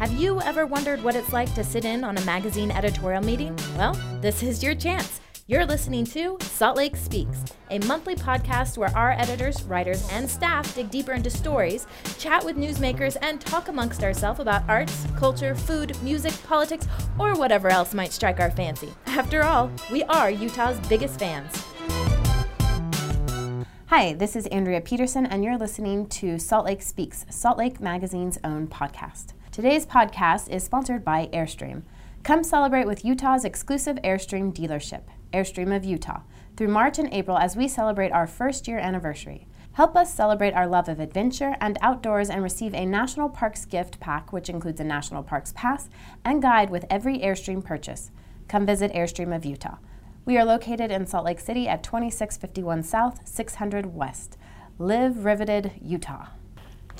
Have you ever wondered what it's like to sit in on a magazine editorial meeting? Well, this is your chance. You're listening to Salt Lake Speaks, a monthly podcast where our editors, writers, and staff dig deeper into stories, chat with newsmakers, and talk amongst ourselves about arts, culture, food, music, politics, or whatever else might strike our fancy. After all, we are Utah's biggest fans. Hi, this is Andrea Peterson, and you're listening to Salt Lake Speaks, Salt Lake Magazine's own podcast. Today's podcast is sponsored by Airstream. Come celebrate with Utah's exclusive Airstream dealership, Airstream of Utah, through March and April as we celebrate our first year anniversary. Help us celebrate our love of adventure and outdoors and receive a National Parks gift pack, which includes a National Parks pass and guide with every Airstream purchase. Come visit Airstream of Utah. We are located in Salt Lake City at 2651 South, 600 West. Live Riveted, Utah.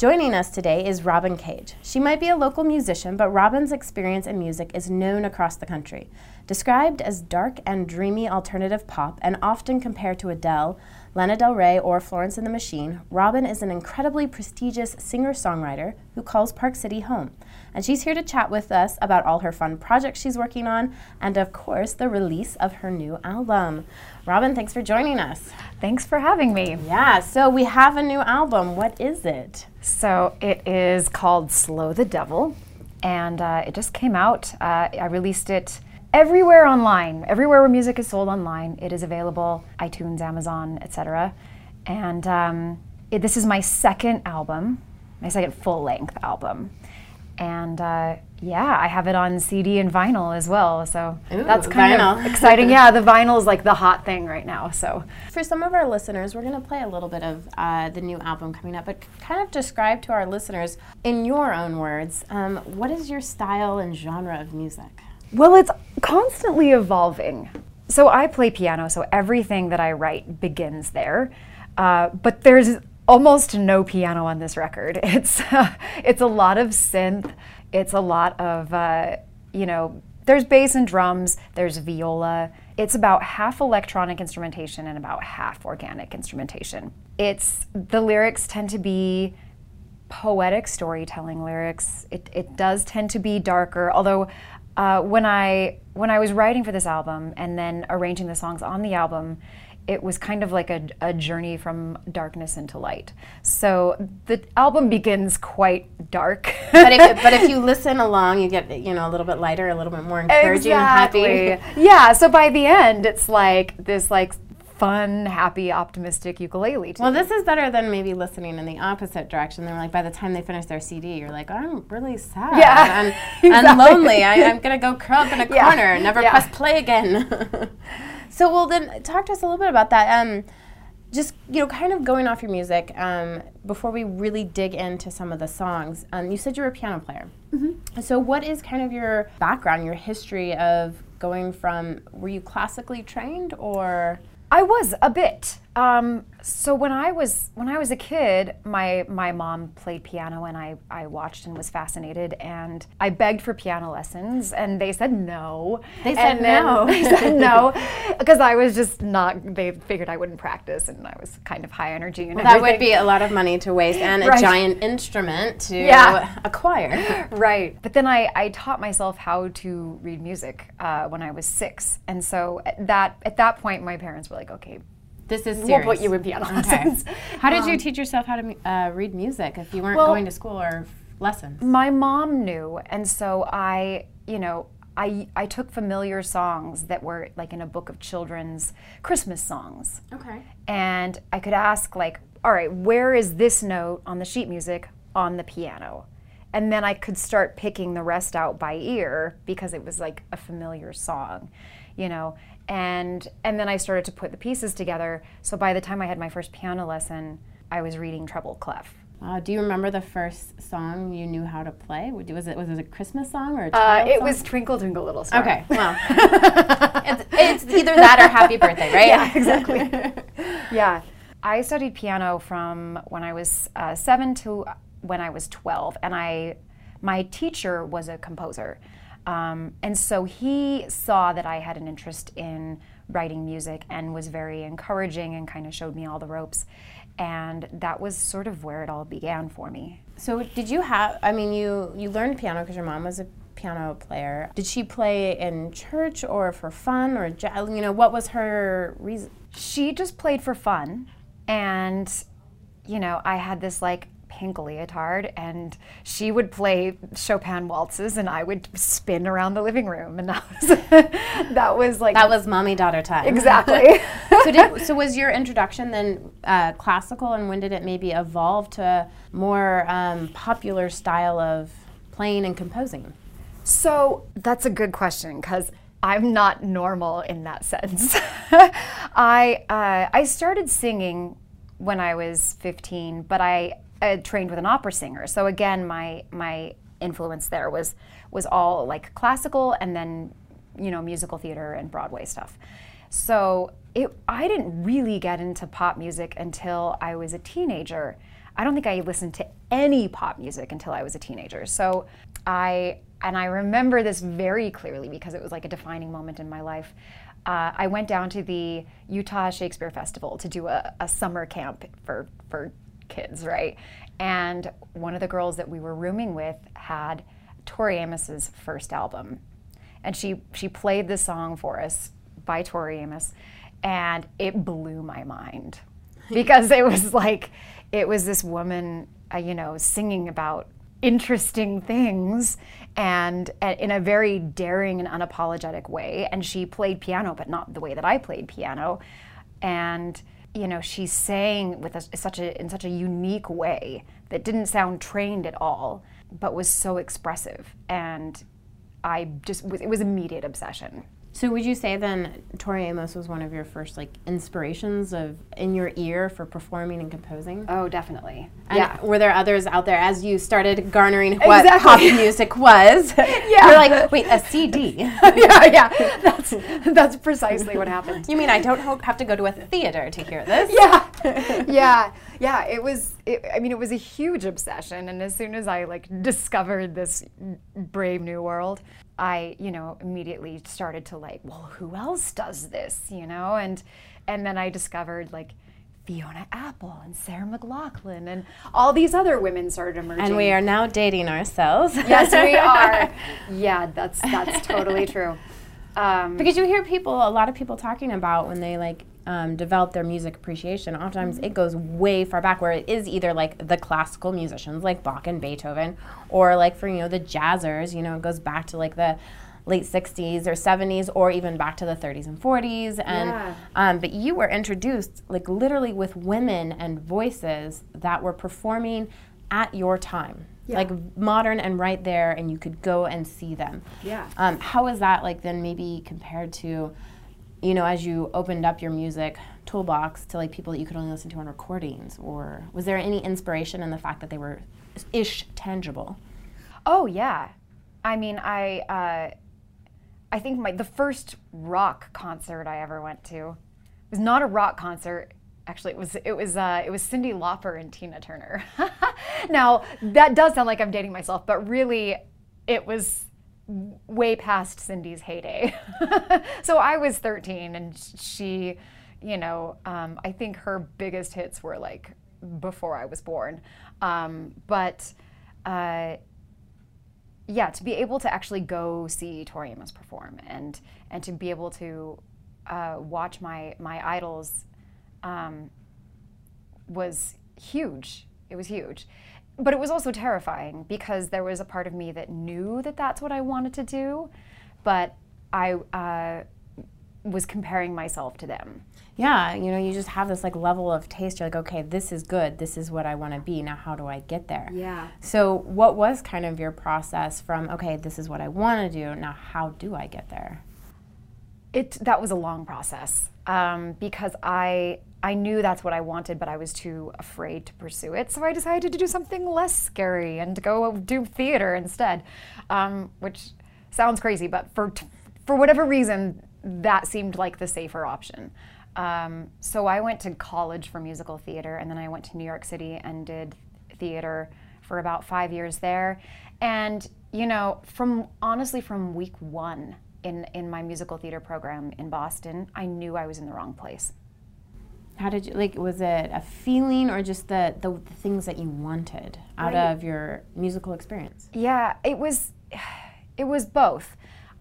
Joining us today is Robyn Cage. She might be a local musician, but Robyn's experience in music is known across the country. Described as dark and dreamy alternative pop and often compared to Adele, Lana Del Rey, or Florence and the Machine, Robyn is an incredibly prestigious singer songwriter who calls Park City home. And she's here to chat with us about all her fun projects she's working on and, of course, the release of her new album. Robyn, thanks for joining us. Thanks for having me. Yeah, so we have a new album. What is it? So it is called Slow the Devil, and uh, it just came out. Uh, I released it everywhere online, everywhere where music is sold online. It is available, iTunes, Amazon, etc. And um, it, this is my second album, my second full length album and uh, yeah, I have it on CD and vinyl as well. So Ooh, that's kind vinyl. of exciting. yeah, the vinyl is like the hot thing right now. So for some of our listeners, we're going to play a little bit of uh, the new album coming up, but kind of describe to our listeners in your own words um, what is your style and genre of music? Well, it's constantly evolving. So I play piano, so everything that I write begins there. Uh, but there's almost no piano on this record. It's uh, it's a lot of synth. It's a lot of uh, you know. There's bass and drums. There's viola. It's about half electronic instrumentation and about half organic instrumentation. It's the lyrics tend to be poetic storytelling lyrics. It, it does tend to be darker, although uh, when I when I was writing for this album and then arranging the songs on the album, it was kind of like a, a, journey from darkness into light. So the album begins quite dark. but, if, but if you listen along, you get you know a little bit lighter, a little bit more encouraging exactly. and happy. Yeah. So by the end, it's like this like fun, happy, optimistic ukulele. Well, this is better than maybe listening in the opposite direction. They're like, by the time they finish their CD, you're like, I'm really sad yeah, and, exactly. and lonely. I, am gonna go curl up in a yeah. corner, never yeah. press play again. So, well, then talk to us a little bit about that. Um, just you know, kind of going off your music um, before we really dig into some of the songs. Um, you said you were a piano player. Mm-hmm. So, what is kind of your background, your history of going from? Were you classically trained or? I was a bit. Um, so when I was when I was a kid, my my mom played piano and I, I watched and was fascinated and I begged for piano lessons and they said no. They said no. They said no because I was just not. They figured I wouldn't practice and I was kind of high energy and well, that would be a lot of money to waste and Right. a giant instrument to Yeah. acquire. Right. But then I, I taught myself how to read music uh, when I was six, and so at that at that point, my parents were like, "Okay, This is we'll put you in piano Okay. lessons." How did you Um, teach yourself how to uh, read music if you weren't Well- going to school or lessons? My mom knew, and so I, you know, I I took familiar songs that were like in a book of children's Christmas songs, Okay. and I could ask like, all right, where is this note on the sheet music on the piano? And then I could start picking the rest out by ear because it was like a familiar song, you know. And and then I started to put the pieces together. So by the time I had my first piano lesson, I was reading treble clef. Uh, do you remember the first song you knew how to play? Was it was it a Christmas song or a Uh, it song? was Twinkle Twinkle Little Star. Okay, well, it's, it's either that or Happy Birthday, right? Yeah, exactly. yeah. I studied piano from when I was uh, seven to when I was 12, and I, my teacher was a composer. Um, and so he saw that I had an interest in writing music and was very encouraging and kind of showed me all the ropes. And that was sort of where it all began for me. So did you have? I mean, you you learned piano because your mom was a piano player. Did she play in church or for fun or you know what was her reason? She just played for fun, and you know I had this like pink leotard and she would play Chopin waltzes and I would spin around the living room and that was that was like that was mommy daughter time. Exactly. So did, so was your introduction then uh, classical and when did it maybe evolve to a more um, popular style of playing and composing? So that's a good question because I'm not normal in that sense. I uh, I started singing when I was 15, but I uh, trained with an opera singer. So again, my my influence there was was all like classical and then you know musical theater and Broadway stuff. So it I didn't really get into pop music until I was a teenager. I don't think I listened to any pop music until I was a teenager. So I and I remember this very clearly because it was like a defining moment in my life. Uh, I went down to the Utah Shakespeare Festival to do a, a summer camp for for kids, right? And one of the girls that we were rooming with had Tori Amos's first album. And she she played the song for us by Tori Amos and it blew my mind because it was like it was this woman uh, you know singing about interesting things and uh, in a very daring and unapologetic way and she played piano but not the way that I played piano and you know, she sang with a, such a in such a unique way that didn't sound trained at all, but was so expressive. And I just it was immediate obsession. So would you say then Tori Amos was one of your first like inspirations of in your ear for performing and composing? Oh, definitely. And yeah. Were there others out there as you started garnering what exactly. pop music was? yeah. You're like, wait, a CD? yeah, yeah. That's that's precisely what happened. You mean I don't have to go to a theater to hear this? Yeah. yeah. Yeah. It was. It, I mean, it was a huge obsession, and as soon as I like discovered this brave new world, I, you know, immediately started to like, well, who else does this, you know? And and then I discovered like Fiona Apple and Sarah McLachlan and all these other women started emerging. And we are now dating ourselves. yes, we are. Yeah, that's that's totally true. Um, because you hear people, a lot of people talking about when they like um, develop their music appreciation, oftentimes mm-hmm. it goes way far back where it is either like the classical musicians like Bach and Beethoven, or like for you know the jazzers, you know, it goes back to like the late 60s or 70s or even back to the 30s and 40s and yeah. um, but you were introduced like literally with women and voices that were performing at your time yeah. like modern and right there and you could go and see them yeah um, how is that like then maybe compared to you know, as you opened up your music toolbox to like people that you could only listen to on recordings, or was there any inspiration in the fact that they were ish tangible? Oh yeah, I mean, I uh, I think my the first rock concert I ever went to was not a rock concert. Actually, it was it was uh, it was Cyndi Lauper and Tina Turner. now that does sound like I'm dating myself, but really, it was way past Cyndi's heyday. so I was 13 and she, you know, um, I think her biggest hits were like before I was born. Um, but uh, yeah, to be able to actually go see Tori Amos perform and and to be able to uh, watch my my idols um, was huge. It was huge but it was also terrifying because there was a part of me that knew that that's what I wanted to do, but I uh, was comparing myself to them. Yeah, you know, you just have this like level of taste. You're like, okay, this is good. This is what I want to be. Now, how do I get there? Yeah. So, what was kind of your process from okay, this is what I want to do. Now, how do I get there? It that was a long process um, because I I knew that's what I wanted, but I was too afraid to pursue it. So I decided to do something less scary and go do theater instead, um, which sounds crazy, but for for whatever reason, that seemed like the safer option. Um, so I went to college for musical theater, and then I went to New York City and did theater for about five years there. And you know, from honestly from week one in in my musical theater program in Boston, I knew I was in the wrong place. How did you like? Was it a feeling or just the the, the things that you wanted out Right. of your musical experience? Yeah, it was it was both.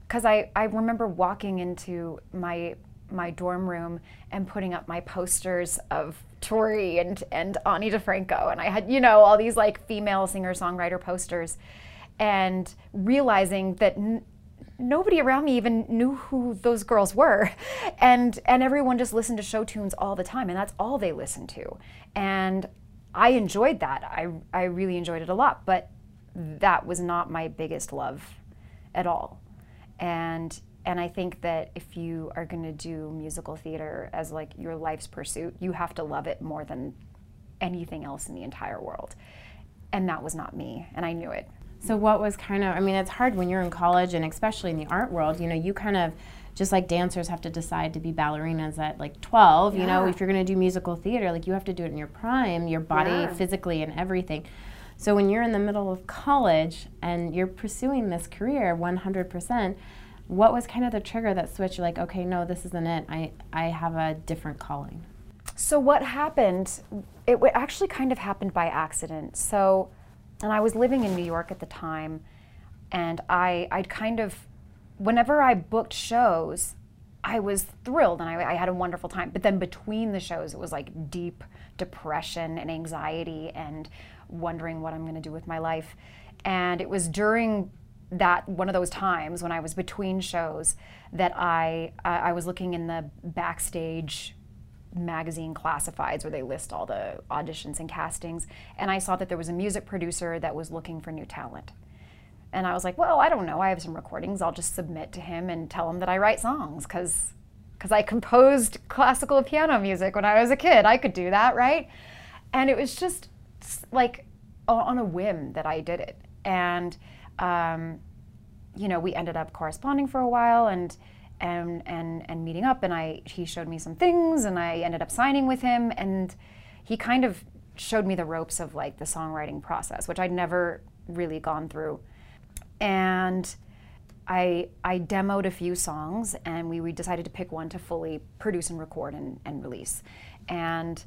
Cuz I I remember walking into my my dorm room and putting up my posters of Tori and and Ani DiFranco and I had, you know, all these like female singer-songwriter posters and realizing that n- nobody around me even knew who those girls were. And and everyone just listened to show tunes all the time and that's all they listened to. And i enjoyed that. I i really enjoyed it a lot but that was not my biggest love at all. And and i think that if you are going to do musical theater as like your life's pursuit you have to love it more than anything else in the entire world. And that was not me and i knew it So what was kind of I mean it's hard when you're in college and especially in the art world, you know, you kind of just like dancers have to decide to be ballerinas at like 12, you know, if you're going to do musical theater, like you have to do it in your prime, your body Yeah. physically and everything. So when you're in the middle of college and you're pursuing this career 100%, what was kind of the trigger that switched you're like, okay, no, this isn't it. I I have a different calling. So what happened? It actually kind of happened by accident. So, and I was living in New York at the time, and I I'd kind of, whenever I booked shows, I was thrilled and I, I had a wonderful time. But then between the shows, it was like deep depression and anxiety and wondering what I'm going to do with my life. And it was during that one of those times when I was between shows that I I I was looking in the backstage magazine classifieds where they list all the auditions and castings and I saw that there was a music producer that was looking for new talent. And I was like, well, I don't know. I have some recordings. I'll just submit to him and tell him that I write songs cuz cuz I composed classical piano music when I was a kid. I could do that, right? And it was just like on a whim that I did it. And um, you know, we ended up corresponding for a while and and and and meeting up and I he showed me some things and I ended up signing with him and he kind of showed me the ropes of like the songwriting process, which I'd never really gone through. And I I demoed a few songs and we, we decided to pick one to fully produce and record and, and release. And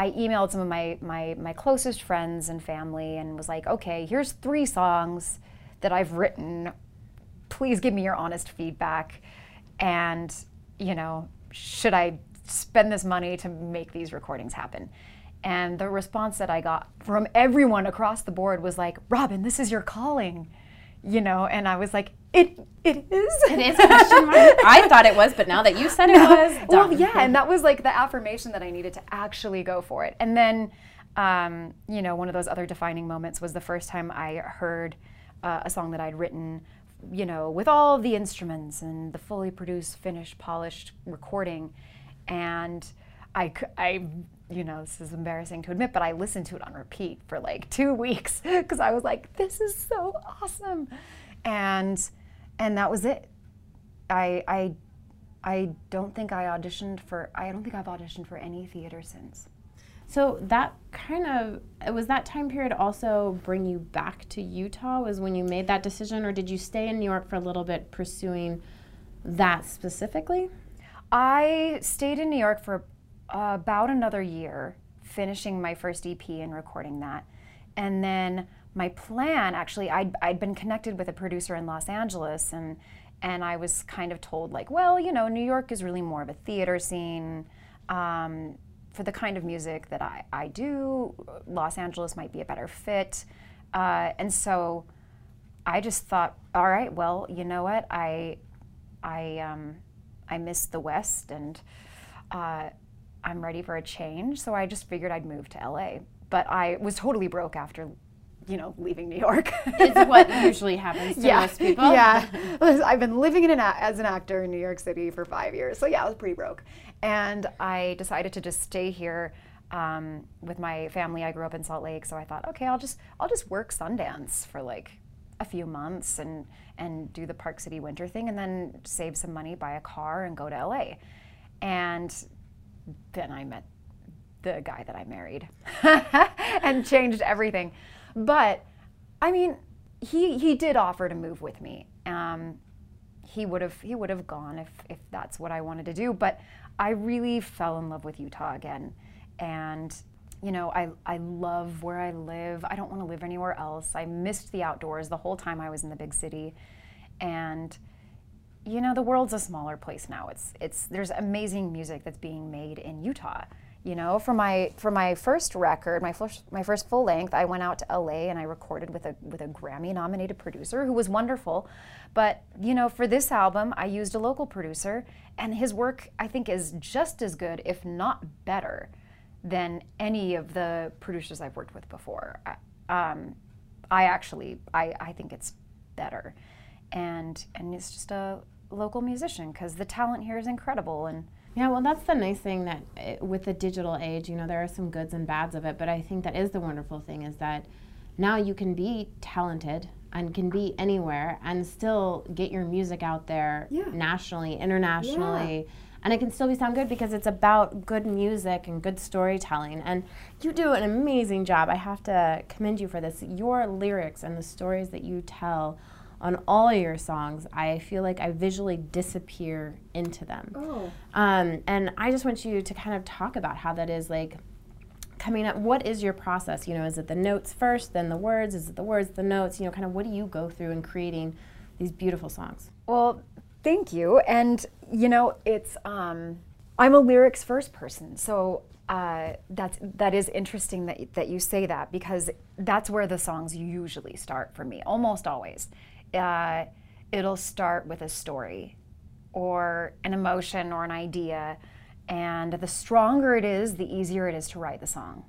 I emailed some of my, my, my closest friends and family and was like, okay, here's three songs that I've written. Please give me your honest feedback. And, you know, should I spend this money to make these recordings happen? And the response that I got from everyone across the board was like, Robyn, this is your calling. You know, and I was like, it it is. It is a question mark. I thought it was, but now that you said it was, well, yeah, and that was like the affirmation that I needed to actually go for it. And then, um, you know, one of those other defining moments was the first time I heard uh, a song that I'd written, you know, with all the instruments and the fully produced, finished, polished recording, and I, I, you know, this is embarrassing to admit, but I listened to it on repeat for like two weeks because I was like, this is so awesome, and and that was it. I I I don't think I auditioned for. I don't think I've auditioned for any theater since. So that kind of was that time period also bring you back to Utah? Was when you made that decision, or did you stay in New York for a little bit pursuing that specifically? I stayed in New York for uh, about another year, finishing my first EP and recording that, and then my plan actually I'd, I'd been connected with a producer in Los Angeles and and I was kind of told like well you know New York is really more of a theater scene um, for the kind of music that I, I do Los Angeles might be a better fit uh, and so I just thought all right well you know what I I um, I miss the West and uh, I'm ready for a change so I just figured I'd move to LA but I was totally broke after you know, leaving New York. It's what usually happens to most people. Yeah. I've been living in an a- as an actor in New York City for five years. So, yeah, I was pretty broke. And I decided to just stay here um, with my family. I grew up in Salt Lake. So I thought, okay, I'll just, I'll just work Sundance for like a few months and, and do the Park City winter thing and then save some money, buy a car, and go to LA. And then I met the guy that I married and changed everything. But I mean, he he did offer to move with me. Um, he would have he would have gone if if that's what I wanted to do. But I really fell in love with Utah again, and you know I I love where I live. I don't want to live anywhere else. I missed the outdoors the whole time I was in the big city, and you know the world's a smaller place now. It's it's there's amazing music that's being made in Utah you know for my for my first record my first my first full length i went out to la and i recorded with a with a grammy nominated producer who was wonderful. But you know for this album i used a local producer and his work i think is just as good if not better than any of the producers i've worked with before. Um, i actually I, I think it's better. And and it's just a local musician because the talent here is incredible and yeah, well, that's the nice thing that eh, with the digital age, you know, there are some goods and bads of it, but I think that is the wonderful thing is that now you can be talented and can be anywhere and still get your music out there yeah. nationally, internationally. Yeah. And it can still be sound good because it's about good music and good storytelling. And you do an amazing job. I have to commend you for this. Your lyrics and the stories that you tell on all your songs, I feel like I visually disappear into them. Oh. Um, and I just want you to kind of talk about how that is like coming up. What is your process? You know, is it the notes first, then the words? Is it the words, the notes? You know, kind of what do you go through in creating these beautiful songs? Well, thank you. And, you know, it's, um, I'm a lyrics first person. So uh, that's that is interesting that that you say that because that's where the songs usually start for me, almost always uh, it'll start with a story or an emotion or an idea. And the stronger it is, the easier it is to write the song.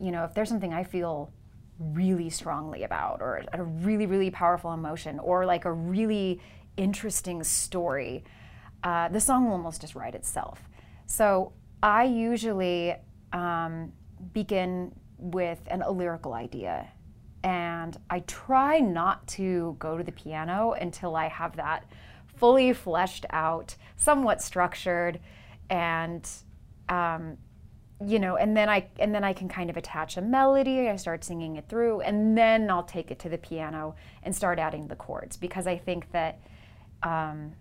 You know, if there's something I feel really strongly about, or a really, really powerful emotion, or like a really interesting story, uh, the song will almost just write itself. So I usually um, begin with an, a lyrical idea and I try not to go to the piano until I have that fully fleshed out, somewhat structured, and um, you know, and then I and then I can kind of attach a melody. I start singing it through, and then I'll take it to the piano and start adding the chords because I think that um,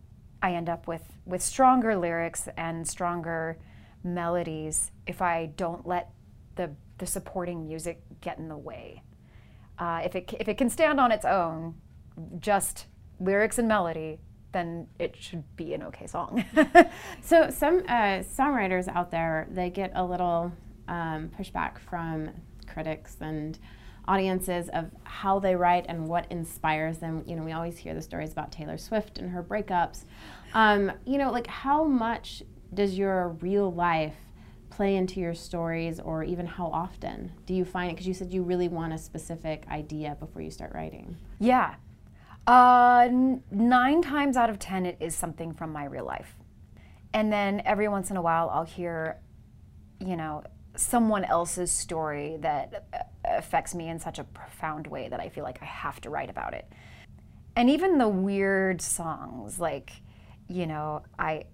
I end up with with stronger lyrics and stronger melodies if I don't let the the supporting music get in the way uh, if it if it can stand on its own, just lyrics and melody, then it should be an okay song. so some uh, songwriters out there they get a little um, pushback from critics and audiences of how they write and what inspires them. You know, we always hear the stories about Taylor Swift and her breakups. Um, you know, like how much does your real life play into your stories or even how often do you find it? Because you said you really want a specific idea before you start writing. Yeah. Uh, nine times out of ten it is something from my real life. And then every once in a while i'll hear you know someone else's story that uh, affects me in such a profound way that i feel like i have to write about it. And even the weird songs like you know i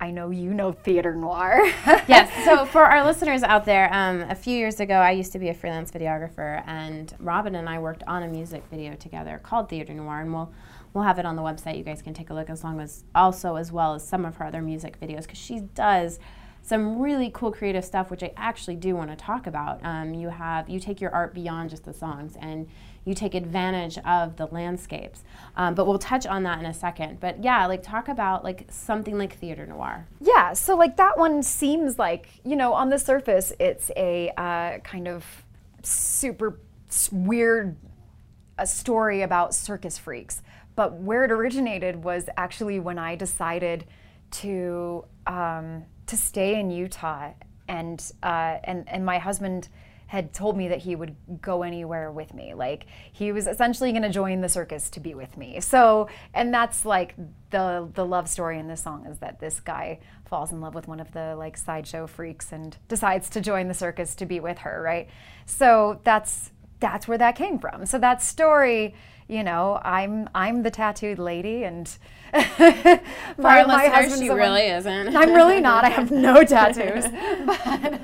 I know you know theater noir. yes. So for our listeners out there, um, a few years ago, I used to be a freelance videographer, and Robyn and I worked on a music video together called Theater Noir, and we'll we'll have it on the website. You guys can take a look, as long as also as well as some of her other music videos, because she does some really cool creative stuff, which I actually do want to talk about. Um, you have you take your art beyond just the songs, and you take advantage of the landscapes. Um, but we'll touch on that in a second. But yeah, like talk about like something like theater noir. Yeah, so like that one seems like you know on the surface it's a uh, kind of super weird a story about circus freaks. But where it originated was actually when I decided to um, to stay in Utah, and uh, and and my husband had told me that he would go anywhere with me. Like he was essentially going to join the circus to be with me. So, and that's like the the love story in this song is that this guy falls in love with one of the like sideshow freaks and decides to join the circus to be with her, right? So that's that's where that came from. So that story, you know, I'm I'm the tattooed lady, and my, my husband she really isn't. I'm really not. I have no tattoos, but.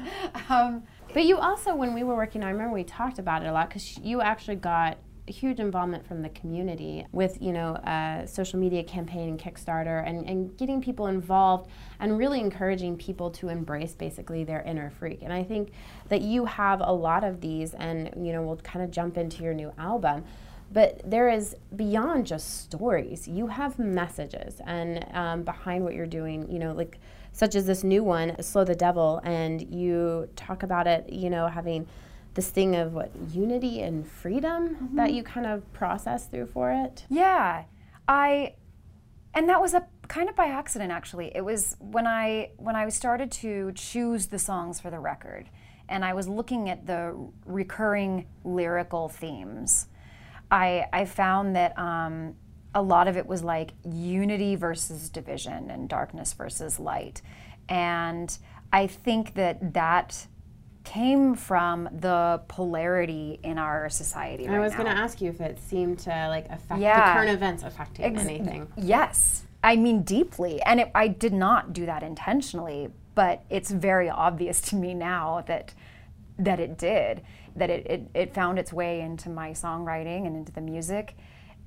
Um, but you also, when we were working, I remember we talked about it a lot because you actually got huge involvement from the community with, you know, a social media campaign and Kickstarter and, and getting people involved and really encouraging people to embrace basically their inner freak. And I think that you have a lot of these and, you know, we'll kind of jump into your new album but there is beyond just stories you have messages and um, behind what you're doing you know like such as this new one slow the devil and you talk about it you know having this thing of what unity and freedom mm-hmm. that you kind of process through for it? Yeah. I and that was a kind of by accident actually. It was when i when i started to choose the songs for the record and i was looking at the recurring lyrical themes i i found that um, a lot of it was like unity versus division and darkness versus light and i think that that came from the polarity in our society. I was going to ask you if it seemed to like affect yeah. the current events affecting Ex- anything. Yes, I mean deeply, and it, I did not do that intentionally, but it's very obvious to me now that that it did, that it, it, it found its way into my songwriting and into the music,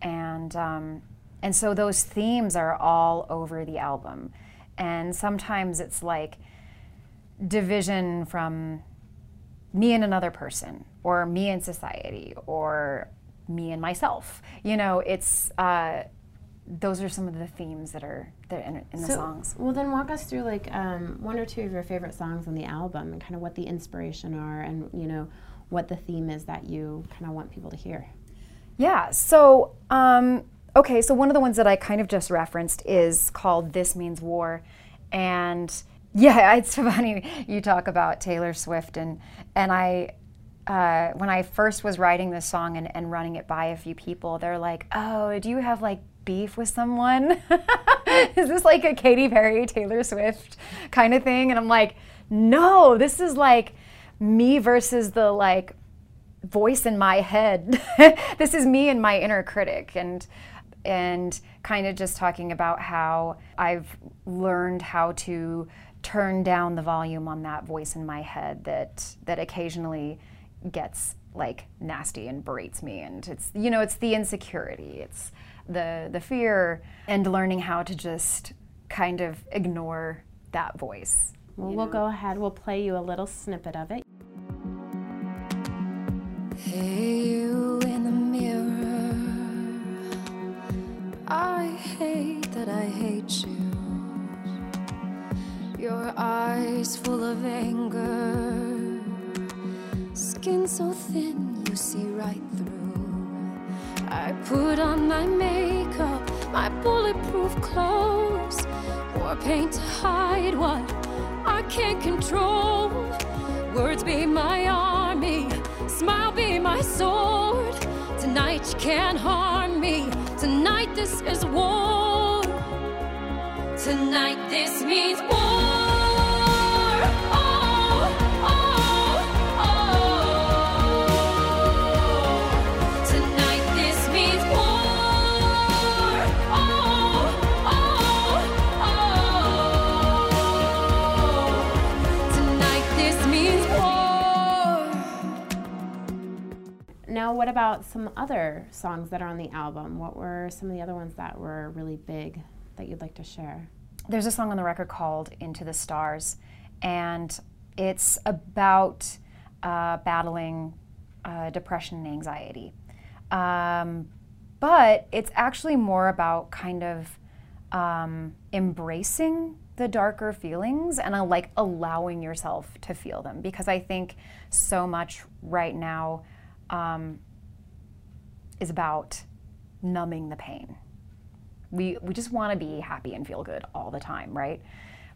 and um, and so those themes are all over the album, and sometimes it's like division from me and another person, or me and society, or me and myself. You know, it's uh, those are some of the themes that are that in, in so, the songs. Well, then walk us through like um, one or two of your favorite songs on the album, and kind of what the inspiration are, and you know what the theme is that you kind of want people to hear. Yeah. So. Um, okay. So one of the ones that I kind of just referenced is called "This Means War," and yeah, it's funny you talk about Taylor Swift and and I uh, when I first was writing this song and, and running it by a few people, they're like, "Oh, do you have like beef with someone? is this like a Katy Perry, Taylor Swift kind of thing?" And I'm like, "No, this is like me versus the like voice in my head. this is me and my inner critic." And and kind of just talking about how I've learned how to turn down the volume on that voice in my head that that occasionally gets like nasty and berates me and it's you know it's the insecurity it's the the fear and learning how to just kind of ignore that voice well we'll know? go ahead we'll play you a little snippet of it can't control. Words be my army, smile be my sword. Tonight you can't harm me. Tonight this is war. Tonight this means war. What about some other songs that are on the album? What were some of the other ones that were really big that you'd like to share? There's a song on the record called Into the Stars, and it's about uh, battling uh, depression and anxiety. Um, but it's actually more about kind of um, embracing the darker feelings and uh, like allowing yourself to feel them because I think so much right now um, is about numbing the pain. We, we just want to be happy and feel good all the time, right?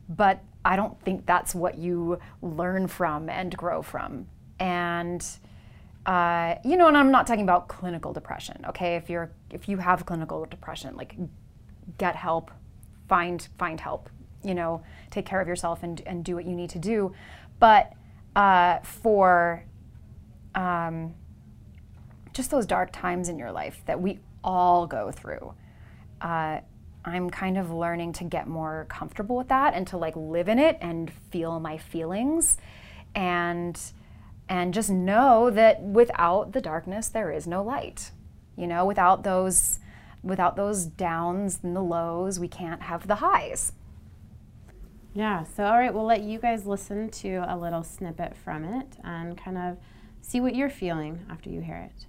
But I don't think that's what you learn from and grow from. And uh, you know, and I'm not talking about clinical depression. Okay, if you're if you have clinical depression, like get help, find find help. You know, take care of yourself and and do what you need to do. But uh, for um, just those dark times in your life that we all go through. Uh, I'm kind of learning to get more comfortable with that and to like live in it and feel my feelings and and just know that without the darkness there is no light. You know, without those without those downs and the lows, we can't have the highs. Yeah, so all right, we'll let you guys listen to a little snippet from it and kind of see what you're feeling after you hear it.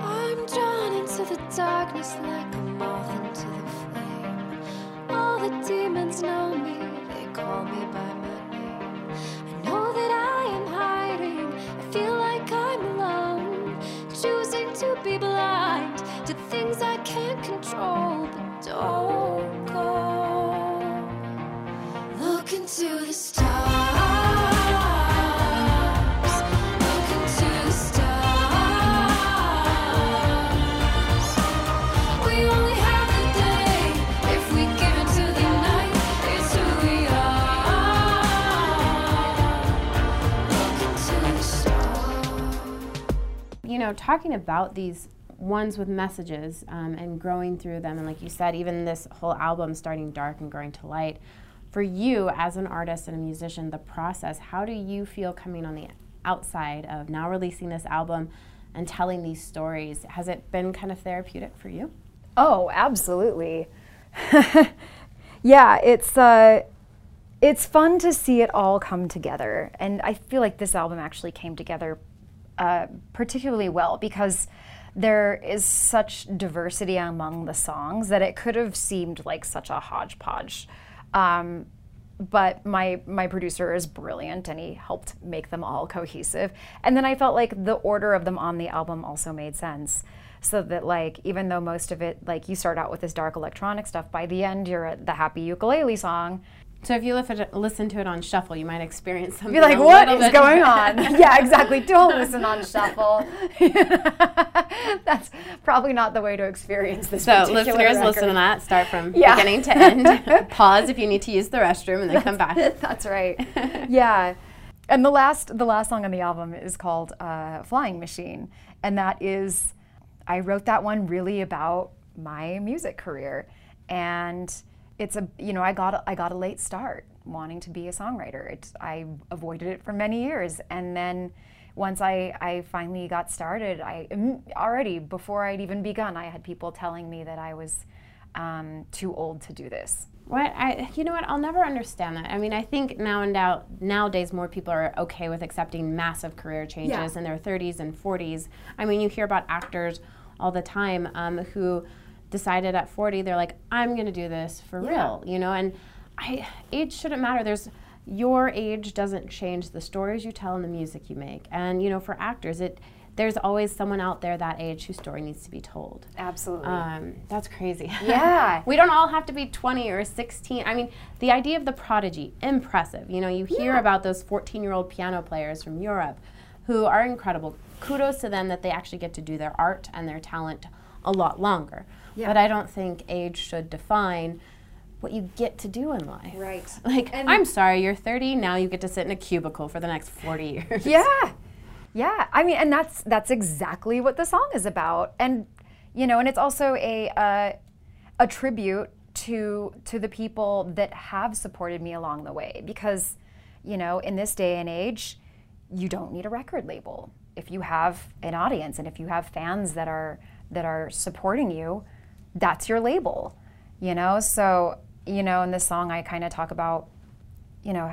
I'm drawn into the darkness like a moth into the flame. All the demons know me, they call me by my name. I know that I am hiding, I feel like I'm alone. Choosing to be blind to things I can't control, but don't go. Look into the stars. Know, talking about these ones with messages um, and growing through them, and like you said, even this whole album starting dark and growing to light. For you as an artist and a musician, the process, how do you feel coming on the outside of now releasing this album and telling these stories? Has it been kind of therapeutic for you? Oh, absolutely. yeah, it's uh, it's fun to see it all come together, and I feel like this album actually came together uh, particularly well because there is such diversity among the songs that it could have seemed like such a hodgepodge. Um, but my my producer is brilliant and he helped make them all cohesive and then i felt like the order of them on the album also made sense so that like even though most of it like you start out with this dark electronic stuff by the end you're at the happy ukulele song So if you listen to, it on shuffle, you might experience something. be like what bit going on yeah exactly don't listen on shuffle that's probably not the way to experience this So listeners, record. listen to that. Start from Yeah. beginning to end. Pause if you need to use the restroom, and then come back. That's right. yeah. And the last the last song on the album is called uh, "Flying Machine," and that is I wrote that one really about my music career, and it's a you know I got a, I got a late start wanting to be a songwriter. It, I avoided it for many years, and then once I, I finally got started, I already before I'd even begun, I had people telling me that I was um, too old to do this. What I, you know what? I'll never understand that. I mean, I think now and now nowadays more people are okay with accepting massive career changes Yeah. in their 30s and 40s. I mean, you hear about actors all the time um, who decided at 40 they're like, I'm going to do this for Yeah. real, you know. And I, age shouldn't matter. There's your age doesn't change the stories you tell and the music you make. And you know, for actors, it there's always someone out there that age whose story needs to be told. Absolutely. Um, that's crazy. Yeah. we don't all have to be 20 or 16. I mean, the idea of the prodigy, impressive. You know, you hear Yeah. about those 14 year old piano players from Europe who are incredible. Kudos to them that they actually get to do their art and their talent a lot longer. Yeah. But I don't think age should define what you get to do in life. Right. Like, And- I'm sorry, you're 30, now you get to sit in a cubicle for the next 40 years. Yeah. Yeah. I mean, and that's that's exactly what the song is about. And you know, and it's also a uh, a tribute to to the people that have supported me along the way because you know, in this day and age, you don't need a record label. If you have an audience and if you have fans that are that are supporting you, that's your label. You know? So, you know, in this song I kind of talk about you know,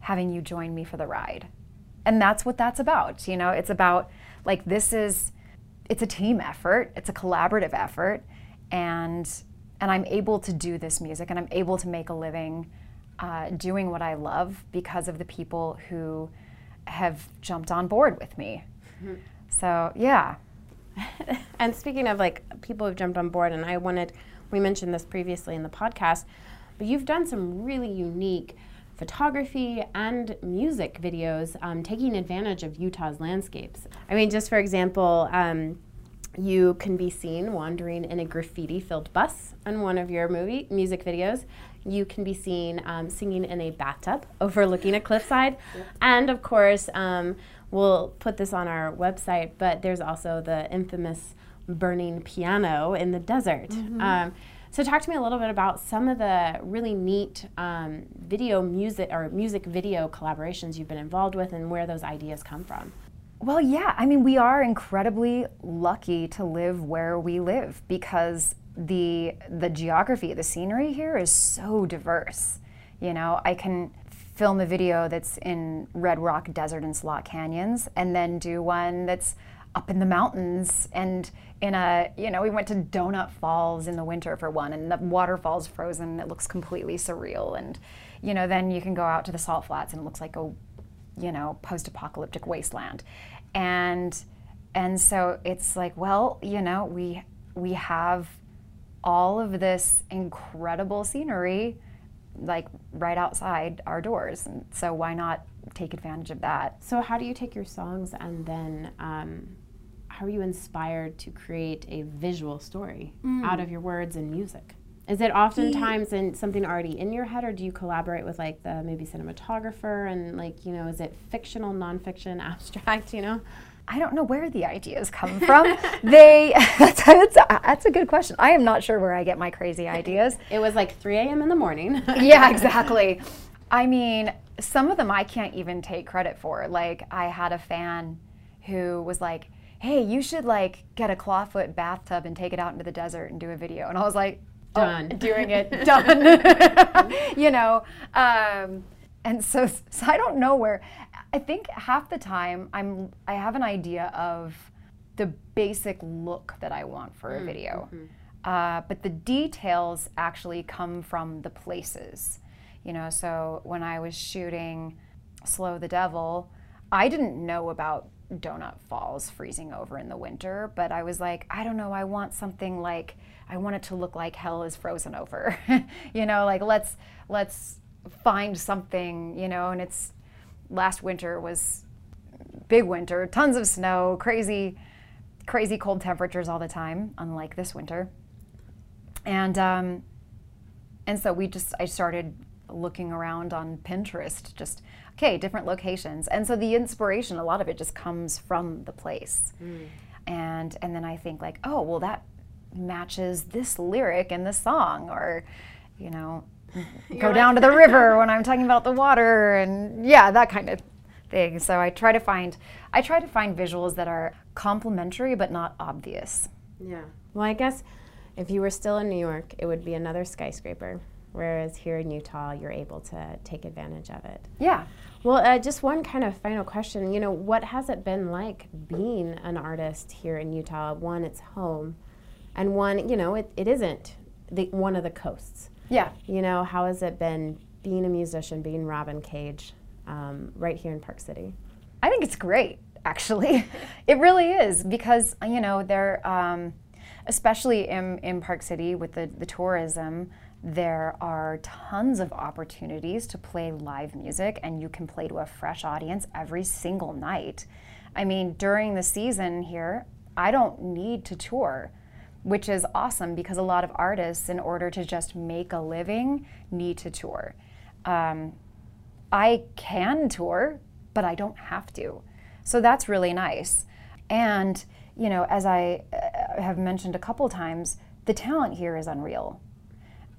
having you join me for the ride. And that's what that's about. You know, it's about like this is it's a team effort, it's a collaborative effort and and I'm able to do this music and I'm able to make a living uh, doing what I love because of the people who have jumped on board with me. So, yeah. and speaking of like people who've jumped on board, and I wanted, we mentioned this previously in the podcast, but you've done some really unique photography and music videos um, taking advantage of Utah's landscapes. I mean, just for example, um, you can be seen wandering in a graffiti filled bus in one of your movie music videos. You can be seen um, singing in a bathtub overlooking a cliffside. And of course, um, we'll put this on our website, but there's also the infamous burning piano in the desert. Um, so, talk to me a little bit about some of the really neat um, video music or music video collaborations you've been involved with and where those ideas come from. Well, yeah. I mean, we are incredibly lucky to live where we live because the the geography, the scenery here is so diverse. You know, I can film a video that's in Red Rock Desert and Slot Canyons and then do one that's up in the mountains and in a you know we went to donut falls in the winter for one and the waterfall's frozen. It looks completely surreal. And you know then you can go out to the salt flats and it looks like a you know post-apocalyptic wasteland. And and so it's like well you know we we have all of this incredible scenery like right outside our doors. And so why not take advantage of that So, how do you take your songs and then um, how are you inspired to create a visual story out of your words and music? Is it oftentimes in something already in your head, or do you collaborate with like the maybe cinematographer and like you know, is it fictional, nonfiction, abstract? You know, I don't know where the ideas come from. they that's, that's, that's a good question. I am not sure where I get my crazy ideas. it was like 3 a.m. in the morning. yeah, exactly. I mean, some of them I can't even take credit for. Like I had a fan who was like, "Hey, you should like get a clawfoot bathtub and take it out into the desert and do a video." And I was like, "Oh, Done. doing it, done." you know. Um, and so, so I don't know where. I think half the time I'm I have an idea of the basic look that I want for a video. Uh, but the details actually come from the places. You know, so when I was shooting Slow the Devil, I didn't know about Donut Falls freezing over in the winter, but I was like, I don't know, I want something like I want it to look like hell is frozen over. you know, like let's let's find something, you know, and it's last winter was big winter, tons of snow, crazy crazy cold temperatures all the time, unlike this winter. And um, and so we just I started looking around on Pinterest, just okay, different locations. And so the inspiration, a lot of it just comes from the place. Mm. And and then I think like, oh well that matches this lyric in the song or you know go down to the river when I'm talking about the water and yeah, that kind of thing. So I try to find I try to find visuals that are complementary but not obvious. Yeah. Well, I guess if you were still in New York, it would be another skyscraper. Whereas here in Utah, you're able to take advantage of it. Yeah. Well, uh, just one kind of final question. You know, what has it been like being an artist here in Utah? One, it's home, and one, you know, it, it isn't the, one of the coasts. Yeah. You know, how has it been being a musician, being Robyn Cage, um, right here in Park City? I think it's great, actually. it really is because you know there, um, especially in in Park City with the the tourism, there are tons of opportunities to play live music, and you can play to a fresh audience every single night. I mean, during the season here, I don't need to tour. Which is awesome because a lot of artists, in order to just make a living, need to tour. Um, I can tour, but I don't have to. So that's really nice. And, you know, as I uh, have mentioned a couple times, the talent here is unreal.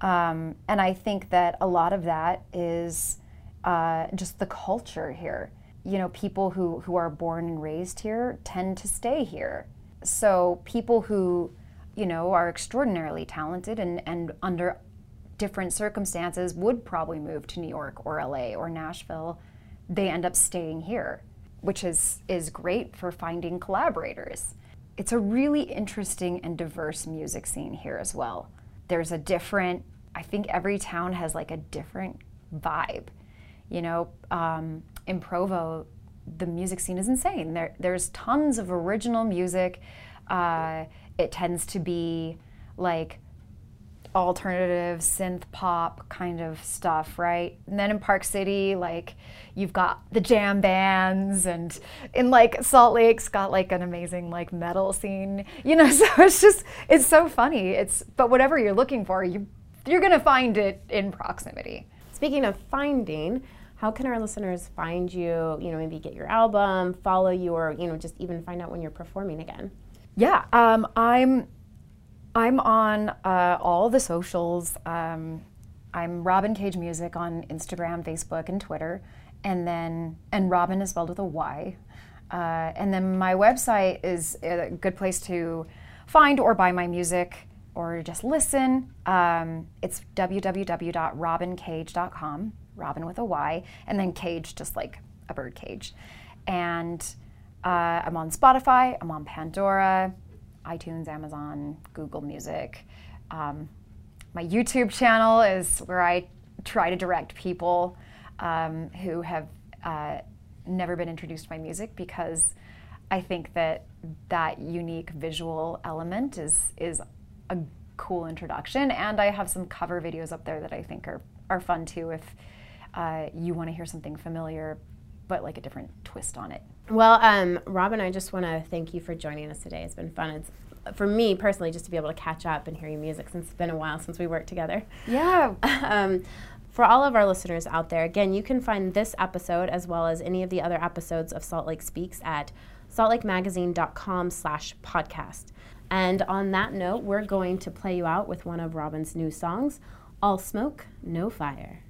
Um, and I think that a lot of that is uh, just the culture here. You know, people who, who are born and raised here tend to stay here. So people who, you know, are extraordinarily talented and, and under different circumstances would probably move to New York or LA or Nashville, they end up staying here, which is, is great for finding collaborators. It's a really interesting and diverse music scene here as well. There's a different, I think every town has like a different vibe. You know, um, in Provo, the music scene is insane. There, there's tons of original music. Uh, it tends to be like alternative synth pop kind of stuff, right? And then in Park City, like you've got the jam bands, and in like Salt Lake's got like an amazing like metal scene, you know. So it's just it's so funny. It's but whatever you're looking for, you you're gonna find it in proximity. Speaking of finding, how can our listeners find you? You know, maybe get your album, follow you, or you know, just even find out when you're performing again. Yeah, um, I'm I'm on uh, all the socials. Um, I'm Robyn Cage Music on Instagram, Facebook, and Twitter, and then and Robyn is spelled with a Y. Uh, and then my website is a good place to find or buy my music or just listen. Um, it's www.robyncage.com, Robyn with a Y, and then cage just like a bird cage. And uh, I'm on Spotify, I'm on Pandora, iTunes, Amazon, Google Music. Um, my YouTube channel is where I try to direct people um, who have uh, never been introduced to my music because I think that that unique visual element is is a cool introduction. And I have some cover videos up there that I think are are fun too if uh, you want to hear something familiar but like a different twist on it. Well, um, Robyn, I just want to thank you for joining us today. It's been fun. It's for me personally just to be able to catch up and hear your music since it's been a while since we worked together. Yeah. um, for all of our listeners out there, again, you can find this episode as well as any of the other episodes of Salt Lake Speaks at saltlakemagazine.com slash podcast. And on that note, we're going to play you out with one of Robyn's new songs, All Smoke, No Fire.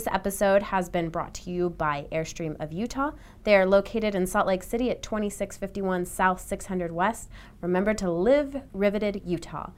This episode has been brought to you by Airstream of Utah. They are located in Salt Lake City at 2651 South 600 West. Remember to live riveted Utah.